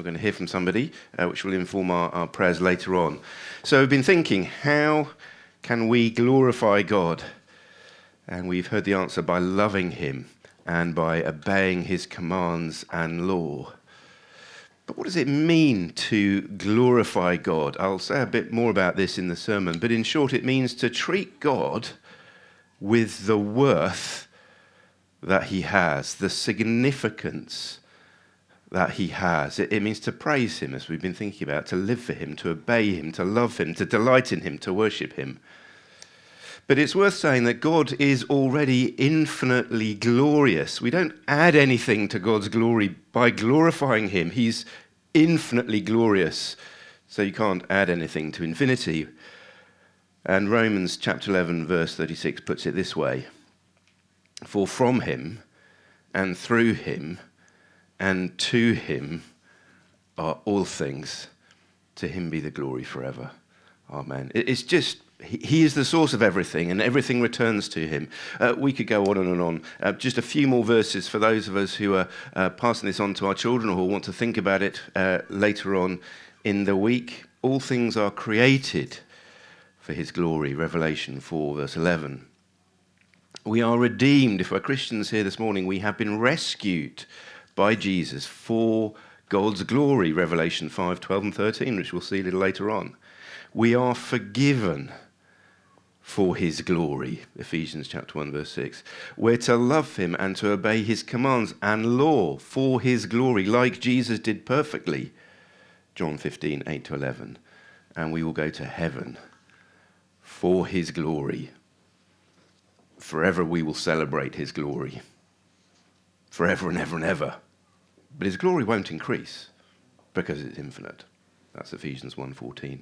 we're going to hear from somebody, uh, which will inform our, our prayers later on. So we've been thinking, how can we glorify God? And we've heard the answer by loving Him and by obeying His commands and law. But what does it mean to glorify God? I'll say a bit more about this in the sermon, but in short, it means to treat God with the worth that He has, the significance that he has. It, it, means to praise him, as we've been thinking about, to live for him, to obey him, to love him, to delight in him, to worship him. But it's worth saying that God is already infinitely glorious. We don't add anything to God's glory by glorifying him. He's infinitely glorious. So you can't add anything to infinity. And Romans chapter 11, verse 36 puts it this way For from him and through him, and to him are all things. To him be the glory forever. Amen. It's just, he is the source of everything, and everything returns to him. Uh, we could go on and on. Uh, just a few more verses for those of us who are uh, passing this on to our children or who want to think about it uh, later on in the week. All things are created for his glory. Revelation 4, verse 11. We are redeemed. If we're Christians here this morning, we have been rescued by Jesus for God's glory, Revelation 5 12 and 13, which we'll see a little later on. We are forgiven for his glory, Ephesians chapter 1 verse 6. We're to love him and to obey his commands and law for his glory like Jesus did perfectly. John 15 8 to 11. And we will go to heaven for his glory. Forever we will celebrate his glory. Forever and ever and ever. But his glory won't increase because it's infinite. That's Ephesians 1:14.